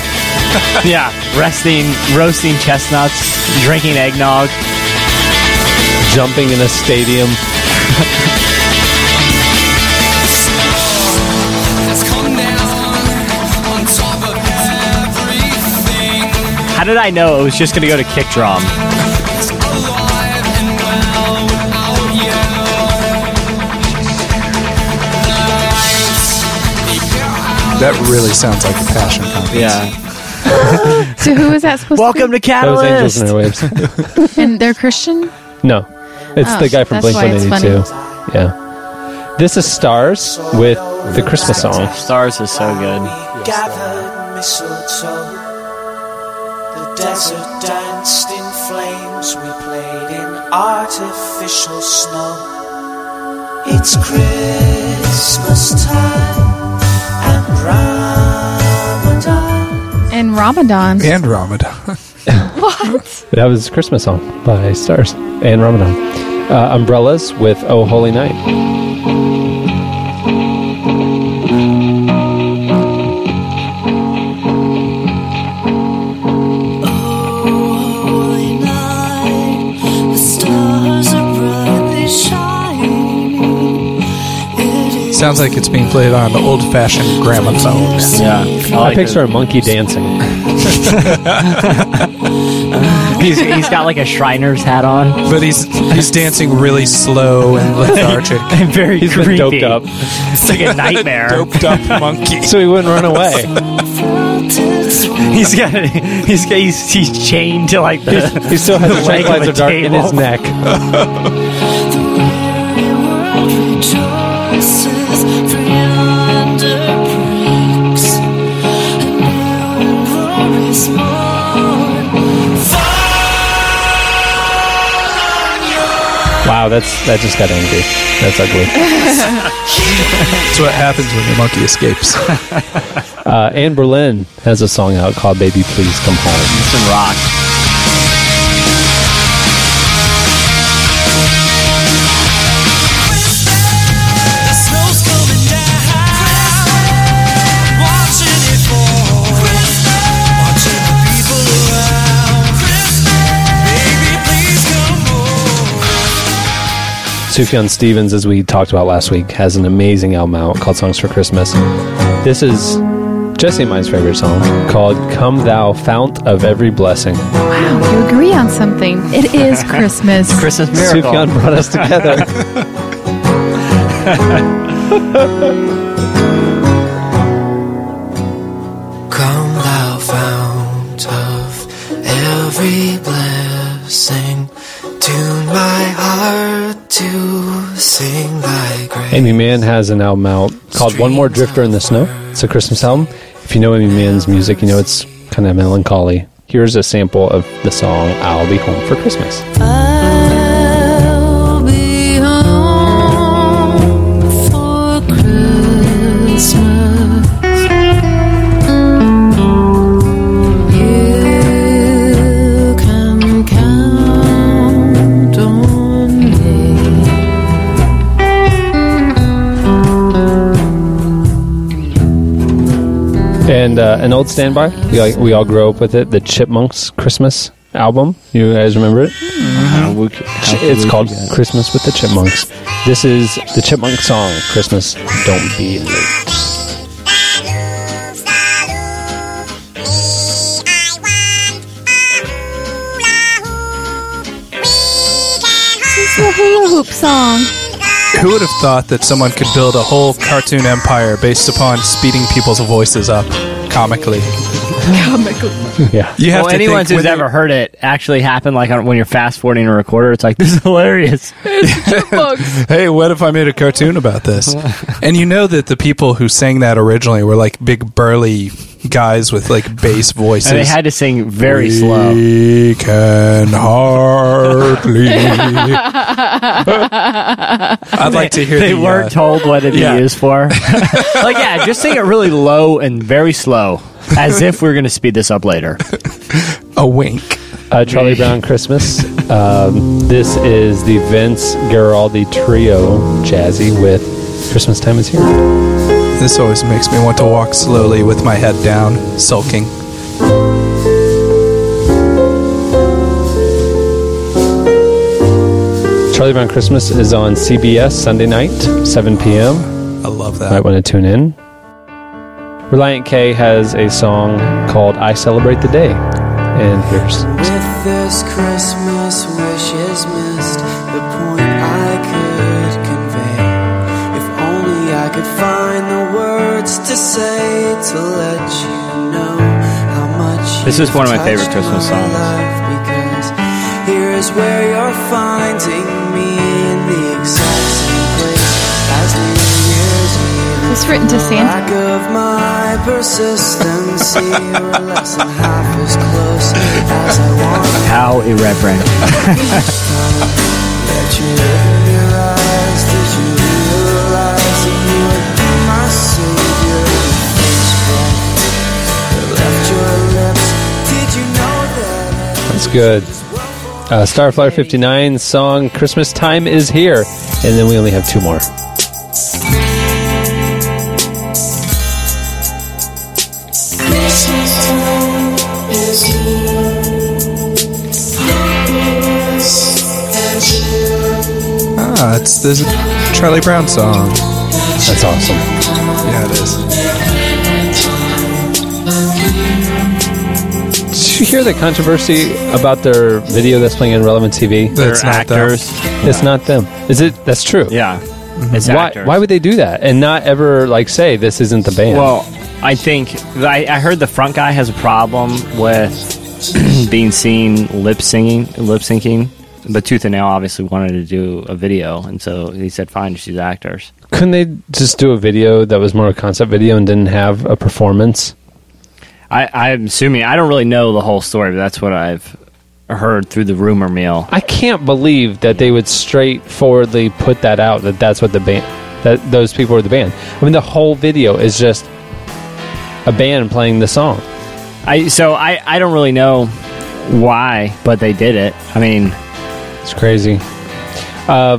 yeah. Resting, roasting chestnuts, drinking eggnog. Jumping in a stadium? How did I know it was just going to go to kick drum? That really sounds like a passion conference. Yeah. So who is that supposed to be? Welcome to That was Angels Catalyst. and Airwaves. to? And they're Christian? no, it's Oh, the guy from that's Blink why it's 182. Yeah. This is Stars with the Christmas song. Stars is so good. gathered mistletoe. The desert danced in flames. We played in artificial snow. It's Christmas time And Ramadan. And Ramadan. What? That was Christmas song by Stars and Ramadan. Uh, umbrellas with Oh Holy Night. Sounds like it's being played on an old fashioned gramophone. Yeah. I picture a monkey dancing. He's, he's got like a Shriner's hat on. But he's he's dancing really slow and lethargic. And very He's been creepy. doped up. It's like a nightmare. Doped up monkey. So he wouldn't run away. he's got he's got, he's, he's chained to like the He still has the leg of tranquilizer a dart in his neck. Wow, that's that just got angry. That's ugly. That's what happens when the monkey escapes. Uh, Anberlin has a song out called "Baby Please Come Home." Some rock. Sufjan Stevens, as we talked about last week, has an amazing album out called "Songs for Christmas." This is Jesse and mine's favorite song called "Come Thou Fount of Every Blessing." Wow, you agree on something. It is Christmas. Christmas miracle. Sufjan brought us together. Aimee Mann has an album out called One More Drifter in the Snow. It's a Christmas album. If you know Aimee Mann's music, you know it's kind of melancholy. Here's a sample of the song I'll Be Home for Christmas. And uh, an old standby, we, like, we all grew up with it, the Chipmunks Christmas album. You guys remember it? How would- how could It's called forget? Christmas with the Chipmunks. This is the Chipmunk song, Christmas Don't Be Late. This is a hula hoop song. Who would have thought that someone could build a whole cartoon empire based upon speeding people's voices up comically? Yeah. You have well, to anyone think who's ever heard it actually happen, like on, when you're fast forwarding a recorder, it's like this is hilarious. hey, what if I made a cartoon about this? and you know that the people who sang that originally were like big burly guys with like bass voices. And they had to sing very we slow. can hardly. I'd like to hear They the, weren't uh, told what it'd yeah. be used for. like, yeah, just sing it really low and very slow, as if we're going to speed this up later. a wink. Uh, Charlie Brown Christmas. Um, this is the Vince Guaraldi Trio Jazzy with Christmas Time is Here. This always makes me want to walk slowly with my head down, sulking. Charlie Brown Christmas is on CBS Sunday night, 7 p.m. I love that. Might want to tune in. Relient K has a song called I Celebrate the Day. And here's With this Christmas wishes missed the point I could convey. If only I could find the words to say to let you know how much This is one of my favorite Christmas my songs. because here is where you're finding me in the exact same place as New Year's Eve. It's written to Santa. Lack of my persistency, we're less than half as close as I want. How irreverent. Good. Uh, Starflyer 59 song Christmas Time is Here. And then we only have two more. Ah, it's this Charlie Brown song. That's awesome. Yeah, it is. You hear the controversy about their video that's playing on Relevant TV? They're That's not them. actors. It's not them. Is it? That's true. Yeah. Mm-hmm. It's Why, actors. why would they do that and not ever like say this isn't the band? Well, I think I, I heard the front guy has a problem with being seen lip singing, lip syncing. But Tooth and Nail obviously wanted to do a video, and so he said, "Fine, just use actors." couldn't they just do a video that was more a concept video and didn't have a performance? I, I'm assuming I don't really know the whole story, but that's what I've heard through the rumor mill. I can't believe that they would straightforwardly put that out that that's what the band that those people were the band. I mean, the whole video is just a band playing the song. I so I, I don't really know why, but they did it. I mean, It's crazy. Uh,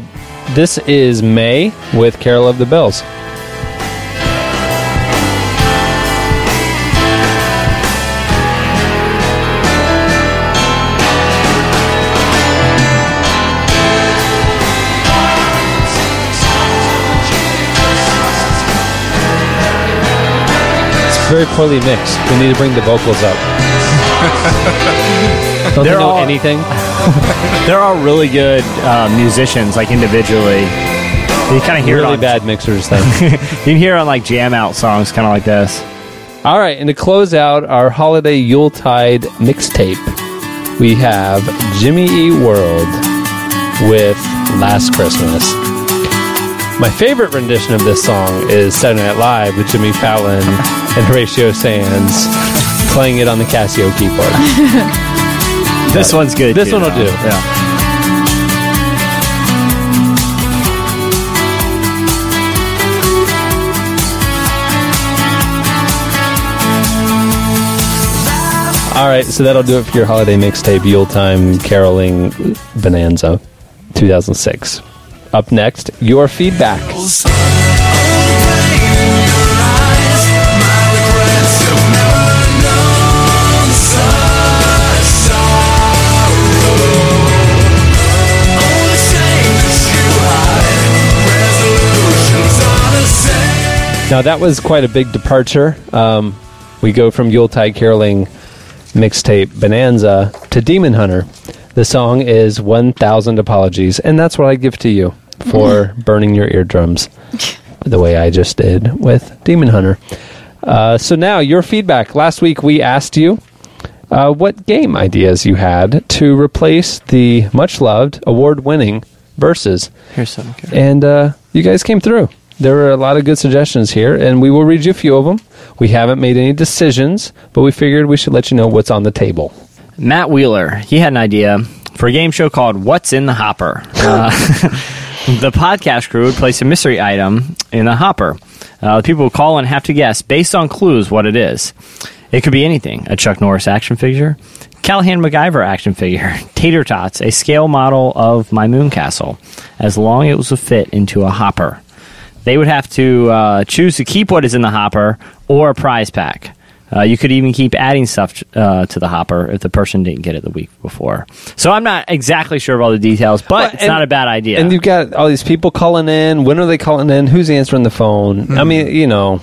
this is May with Carol of the Bells. Very poorly mixed. We need to bring the vocals up. Don't they They're know all- anything? they're all really good uh, musicians, like individually. You kind of hear really it on bad mixers though. You can hear it on like jam out songs, kind of like this. All right, and to close out our holiday Yuletide mixtape, we have Jimmy E. World with Last Christmas. My favorite rendition of this song is Saturday Night Live with Jimmy Fallon and Horatio Sanz playing it on the Casio keyboard. This one's good. This too, one will though. do. Yeah. All right, so that'll do it for your holiday mixtape Yuletime Caroling Bonanza 2006. Up next, your feedback. Now that was quite a big departure. Um, we go from Yuletide caroling mixtape Bonanza to Demon Hunter. The song is 1000 Apologies, and that's what I give to you for burning your eardrums the way I just did with Demon Hunter. Uh, so now, your feedback. Last week we asked you uh, what game ideas you had to replace the much loved, award winning verses. Here's some. And uh, you guys came through. There were a lot of good suggestions here, and we will read you a few of them. We haven't made any decisions, but we figured we should let you know what's on the table. Matt Wheeler, he had an idea for a game show called What's in the Hopper. Uh, the podcast crew would place a mystery item in a hopper. Uh, the people would call and have to guess based on clues what it is. It could be anything a Chuck Norris action figure, Callahan MacGyver action figure, Tater Tots, a scale model of my moon castle, as long as it was a fit into a hopper. They would have to uh, choose to keep what is in the hopper or a prize pack. Uh, you could even keep adding stuff uh, to the hopper if the person didn't get it the week before. So I'm not exactly sure of all the details, but Well, it's and- not a bad idea. And you've got all these people calling in. When are they calling in? Who's answering the phone? I mean, you know,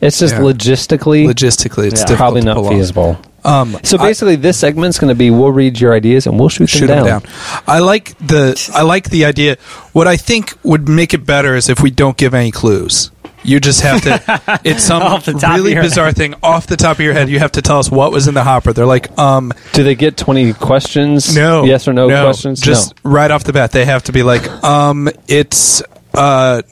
it's just. Yeah. logistically, Logistically, it's Yeah. probably not feasible. Um, So I- basically, this segment's going to be we'll read your ideas and we'll shoot, shoot them, them down. down. I like the I like the idea. What I think would make it better is if we don't give any clues. You just have to. It's some Off the top of really your bizarre thing off the top of your head. You have to tell us what was in the hopper. They're like, um, Do they get 20 questions? no, Yes or no, questions? Just no. right off the bat, they have to be like, um, it's uh,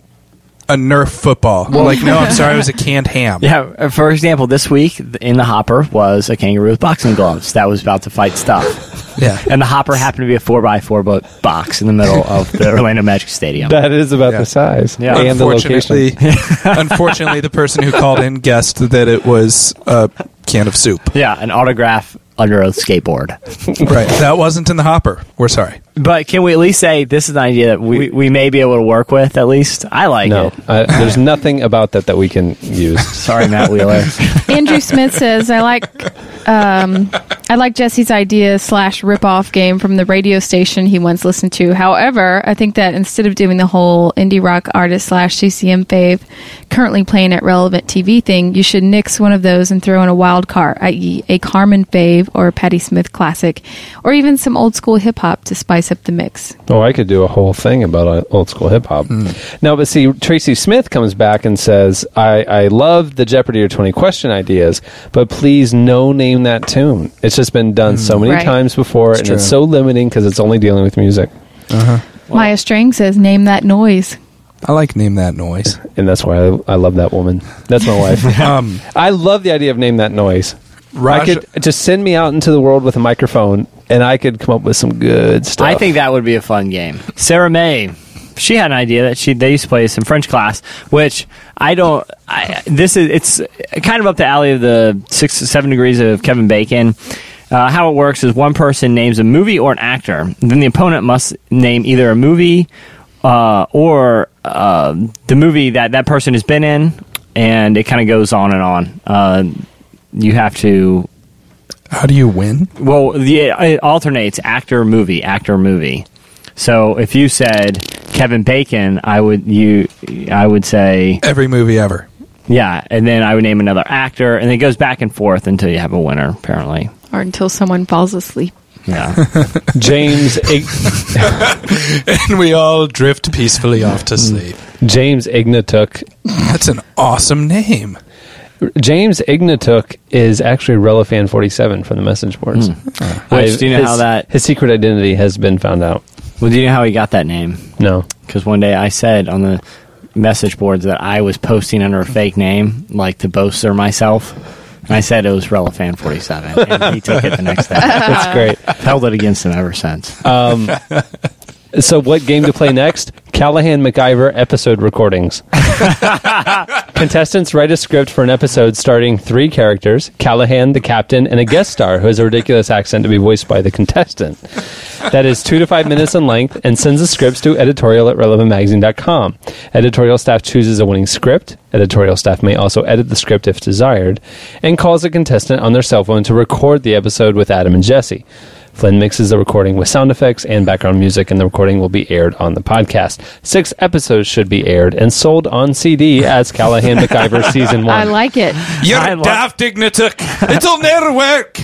a Nerf football. Well, like, no, I'm sorry, it was a canned ham. Yeah, for example, this week in the hopper was a kangaroo with boxing gloves that was about to fight stuff. Yeah. And the hopper happened to be a 4x4 bo- box in the middle of the Orlando Magic Stadium. That is about Yeah. the size Yeah. and the unfortunately, location. unfortunately, the person who called in guessed that it was a can of soup. yeah, an autograph under a skateboard. Right. That wasn't in the hopper. We're sorry. But can we at least say this is an idea that we, we may be able to work with at least? I like No, it. uh, there's nothing about that that we can use. Sorry, Matt Wheeler. Andrew Smith says, "I like, um, I like Jesse's idea slash rip-off game from the radio station he once listened to. However, I think that instead of doing the whole indie rock artist slash CCM fave currently playing at relevant TV thing, you should nix one of those and throw in a wild card, i.e., a Carmen fave or a Patti Smith classic, or even some old school hip hop to spice up the mix. Oh, I could do a whole thing about uh, old school hip hop. No, but see, Tracy Smith comes back and says, I, I love the Jeopardy or 20 question ideas, but please no name that tune. It's just been done so many Right. times before, and true. it's so limiting because it's only dealing with music. Maya String says, "Name that noise." I like name that noise. And that's why I, I love that woman. That's my wife. Um, I love the idea of name that noise. I Raj, could just send me out into the world with a microphone, and I could come up with some good stuff. I think that would be a fun game. Sarah May, she had an idea that she they used to play in French class, which I don't. I, this is it's kind of up the alley of the six seven degrees of Kevin Bacon. Uh, how it works is one person names a movie or an actor, then the opponent must name either a movie uh, or uh, the movie that that person has been in, and it kind of goes on and on. Uh, you have to how do you win? well, the, it alternates actor movie actor movie. So if you said Kevin Bacon, I would you I would say Every movie ever. yeah, and then I would name another actor, and it goes back and forth until you have a winner. Apparently, Or until someone falls asleep. yeah. James Ig- And we all drift peacefully off to sleep. James Ignatuk. That's an awesome name. James Ignatuk is actually Relafan 47 from the message boards. Hmm. Hmm. Which, do you know his, how that? His secret identity has been found out. Well, do you know how he got that name? No. Because one day I said on the message boards that I was posting under a fake name, like to bolster myself. And I said it was Relafan 47, and he took it the next day. That's great. Held it against him ever since. Um, so, what game to play next? Callahan MacGyver episode recordings. Contestants write a script for an episode starting three characters Callahan, the captain, and a guest star who has a ridiculous accent to be voiced by the contestant. That is two to five minutes in length and sends the scripts to editorial at relevantmagazine.com. Editorial staff chooses a winning script. Editorial staff may also edit the script if desired and calls a contestant on their cell phone to record the episode with Adam and Jesse. Flynn mixes the recording with sound effects and background music, and the recording will be aired on the podcast. Six episodes should be aired and sold on CD as Callahan MacGyver Season 1. I like it. You're I love- daft, Ignatuk. It'll never work.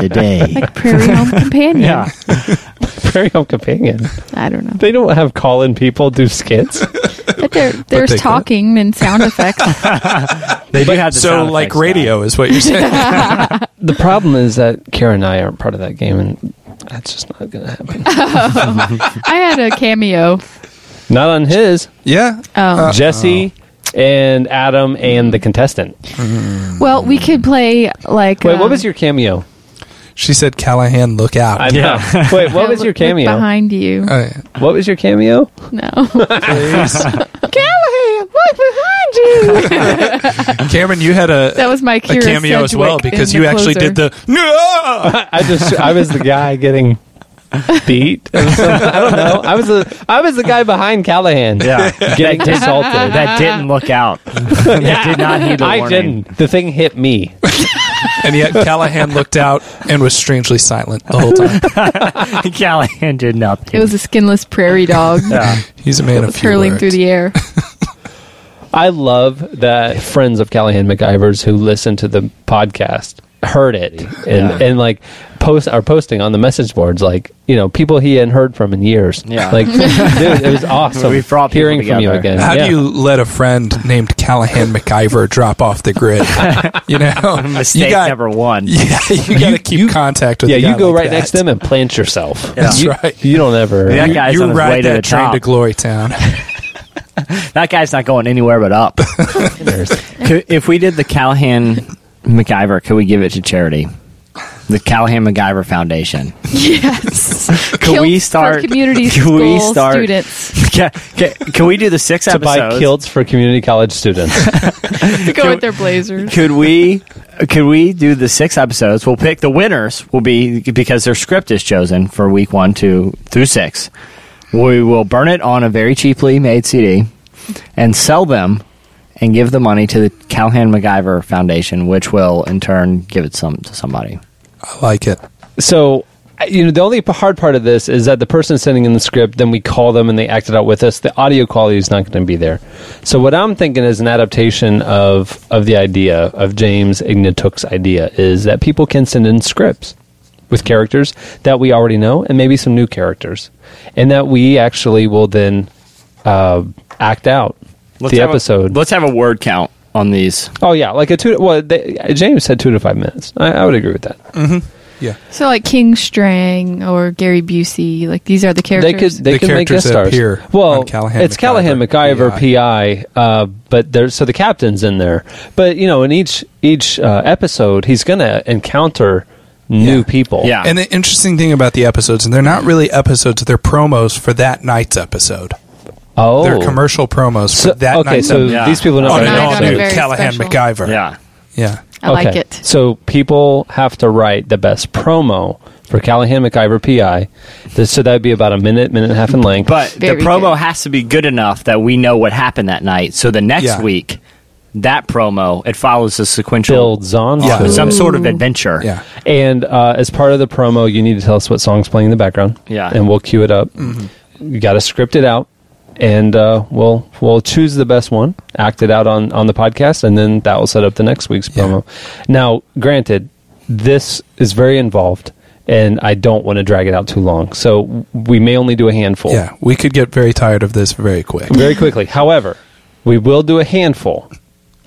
Today. Like Prairie Home Companion. Yeah. Very Home Companion. I don't know. They don't have call in people do skits. But there, there's they could. talking and sound effects. They do have the So, sound like effects radio is what you're saying. the problem is that Kara and I aren't part of that game, and that's just not going to happen. I had a cameo. not on his. yeah. Oh. Uh, Jesse oh. And Adam and the contestant. well, we could play like. Wait, um, what was your cameo? She said, Callahan, look out. I know. Wait, what was look- your look cameo? behind you? Oh, yeah. What was your cameo? No. Callahan, look behind you. Cameron, you had a, That was my a Kyra cameo as well Sedgwick because you The actually Closer. did the. No! I just I was the guy getting beat. I don't know. I was the I was the guy behind Callahan. Yeah. getting assaulted. that didn't look out. that did not heed the I warning. didn't. The thing hit me. And yet Callahan looked out and was strangely silent the whole time. Callahan did nothing. It was a skinless prairie dog yeah. He's a man that of was few hurling words. through the air. I love that friends of Callahan McIvers who listen to the podcast heard it and Yeah. and like post are posting on the message boards like you know people he hadn't heard from in years. Yeah. like dude, it was awesome. We brought people hearing from you again. How Yeah. do you let a friend named Callahan McIver drop off the grid? You know, Mistake you got, number one. Yeah, you got to keep contact with. Yeah, you go like right that. next to him and plant yourself. That's you, right. You don't ever. That You, guy's you on his way ride to that the train top. to Glory Town. That guy's not going anywhere but up. If we did the Callahan MacGyver, could we give it to charity? The Callahan MacGyver Foundation. Yes. Could we start? for community could school we start? students Can, can, can we do the six to buy kilts for community college students. to go with their blazers? Could we? Could we do the six episodes? We'll pick the winners. Will be because their script is chosen for week one, two through six. We will burn it on a very cheaply made CD and sell them and give the money to the Callahan MacGyver Foundation, which will in turn give it some to somebody. I like it. so you know the only hard part of this is that the person sending in the script then we call them and they act it out with us the audio quality is not going to be there so what i'm thinking is an adaptation of of the idea of james ignatuk's idea is that people can send in scripts with characters that we already know and maybe some new characters and that we actually will then uh, act out the have a- episode let's have a word count on these. oh yeah like a two well they, james said two to five minutes I, I would agree with that Yeah, So like King Strang or Gary Busey, like these are the They characters. could they The could make guest stars. appear well, on Callahan it's Callahan MacGyver, MacGyver PI, uh, but there's so the captain's in there. But you know, in each each uh, episode, he's going to encounter new Yeah. people. Yeah. and the interesting thing about the episodes, and they're not really episodes; they're promos for that night's episode. Oh, They're commercial promos So, for that okay, night's so. Yeah. these people know on Night on new Callahan special. MacGyver. Yeah. yeah. I like it. So people have to write the best promo for Callahan MacGyver PI. This- So that'd be about a minute, minute and a half in length. But Very the promo good. has to be good enough that we know what happened that night. So the next Yeah. week, that promo it follows a sequential builds on Yeah. some sort of adventure. Yeah. And uh, as part of the promo, you need to tell us what song's playing in the background. Yeah. and we'll cue it up. Mm-hmm. You got to script it out, and uh, we'll we'll choose the best one, act it out on on the podcast, and then that will set up the next week's Yeah. promo. Now, granted, this is very involved, and I don't want to drag it out too long, so we may only do a handful. Yeah, we could get very tired of this very quick. very quickly. However, we will do a handful,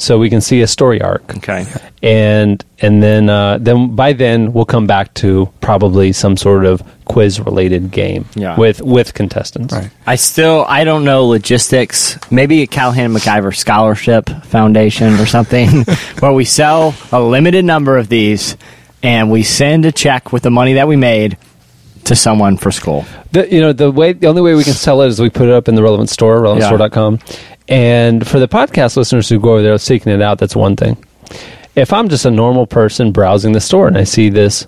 so we can see a story arc Okay. and and then uh, then by then we'll come back to probably some sort of quiz related game Yeah. with with contestants. Right. I still I don't know logistics. Maybe a Callahan MacGyver Scholarship Foundation or something where we sell a limited number of these and we send a check with the money that we made to someone for school. The, you know the way the only way we can sell it is we put it up in the relevant store relevantstore.com and for the podcast listeners who go over there seeking it out that's one thing. If i'm just a normal person browsing the store and i see this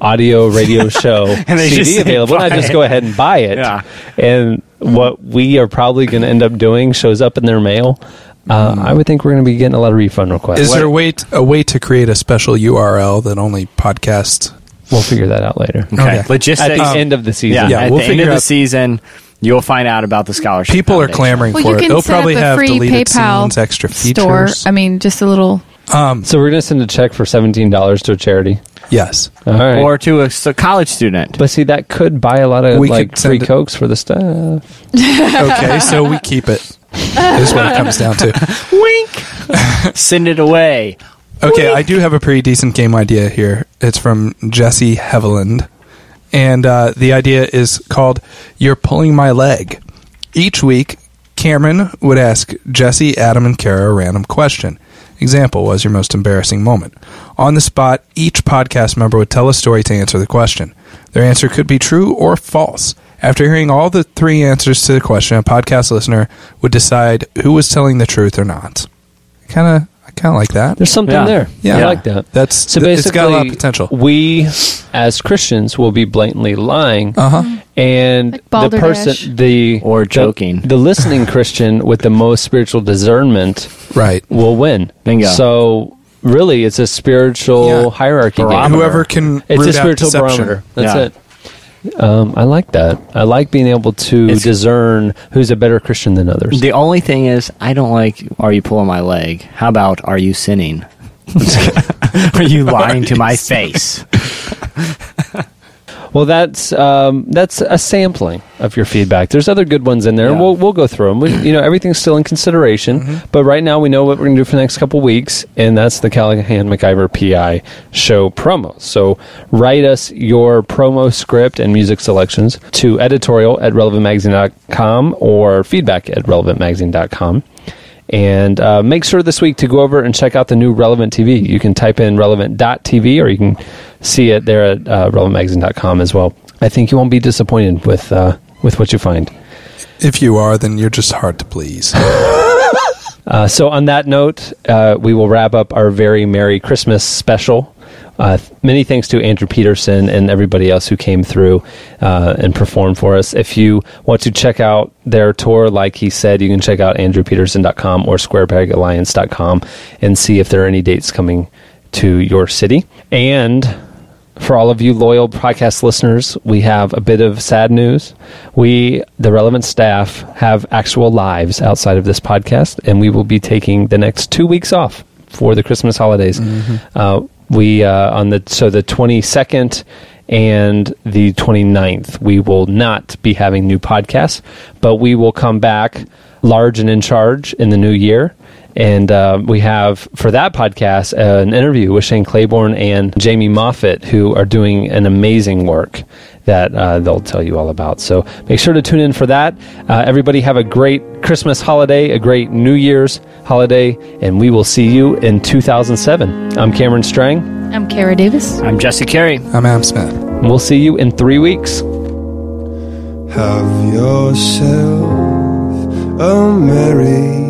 audio radio show And cd just available and i just go ahead and buy it. Yeah. and what we are probably going to end up doing shows up in their mail. Uh, i would think we're going to be getting a lot of refund requests. Is there a way, t- a way to create a special URL that only podcast? we'll figure that out later. Okay. Okay. Logistics. At the Um, end of the season. Yeah, Yeah, at we'll the end figure of the season you'll find out about the scholarship. People are clamoring Well, for it. They'll probably have deleted PayPal scenes, extra store. features. I mean, just a little. Um, so we're going to send a check for $17 to a charity yes. all right Or to a college student. But see, that could buy a lot of We like free it- cokes for the staff. Okay, so we keep it. Is what it comes down to. Wink. Send it away. Okay, I do have a pretty decent game idea here. It's from Jesse Heveland. And uh, the idea is called You're Pulling My Leg. Each week, Cameron would ask Jesse, Adam, and Kara a random question. Example was your most embarrassing moment. On the spot, each podcast member would tell a story to answer the question. Their answer could be true or false. After hearing all the three answers to the question, a podcast listener would decide who was telling the truth or not. Kind of, kind of like that. There's something Yeah. there. Yeah. I like that. That's So th- basically, it's got a lot of potential. we as Christians will be blatantly lying, Uh huh. and Like the person, the Or joking. the, listening Christian with the most spiritual discernment Right. will win. Bingo. So really, it's a spiritual Yeah. hierarchy. Game. Whoever can It's root a spiritual deception. barometer. That's Yeah. it. Um, I like that. I like being able to It's- discern who's a better Christian than others. The only thing is, I don't like. Are you pulling my leg? How about are you sinning? Are you lying to my face? Well, that's um, that's a sampling of your feedback. There's other good ones in there, and we'll we'll go through them. We, you know, everything's still in consideration, but right now we know what we're going to do for the next couple weeks, and that's the Callahan MacGyver PI show promo. So write us your promo script and music selections to editorial at relevantmagazine.com or feedback at relevantmagazine.com. And uh, make sure this week to go over and check out the new Relevant TV. You can type in relevant.tv or you can see it there at uh, relevantmagazine.com as well. I think you won't be disappointed with uh, with what you find. If you are, then you're just hard to please. Uh, so, on that note, uh, we will wrap up our very Merry Christmas special. Uh, many thanks to Andrew Peterson and everybody else who came through uh, and performed for us. If you want to check out their tour, like he said, you can check out andrewpeterson.com or squarepegalliance.com and see if there are any dates coming to your city. And for all of you loyal podcast listeners, we have a bit of sad news. We, the relevant staff, have actual lives outside of this podcast, and we will be taking the next two weeks off for the Christmas holidays. Uh, we uh, on the so the twenty second and the 29th we will not be having new podcasts but we will come back large and in charge in the new year and uh, we have for that podcast uh, an interview with Shane Claiborne and Jamie Moffett, who are doing an amazing work that uh, they'll tell you all about. So make sure to tune in for that. Uh, everybody have a great Christmas holiday, a great New Year's holiday, and we will see you in 2007. I'm Cameron Strang, I'm Kara Davis. I'm Jesse Carey. I'm Am Smith. and we'll see you in three weeks. Have yourself a merry little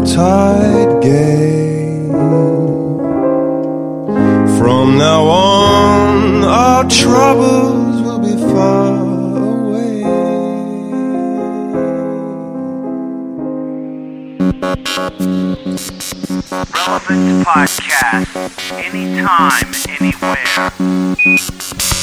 Yuletide gay. From now on, our troubles will be far away. Relevant Podcast. Anytime, anywhere.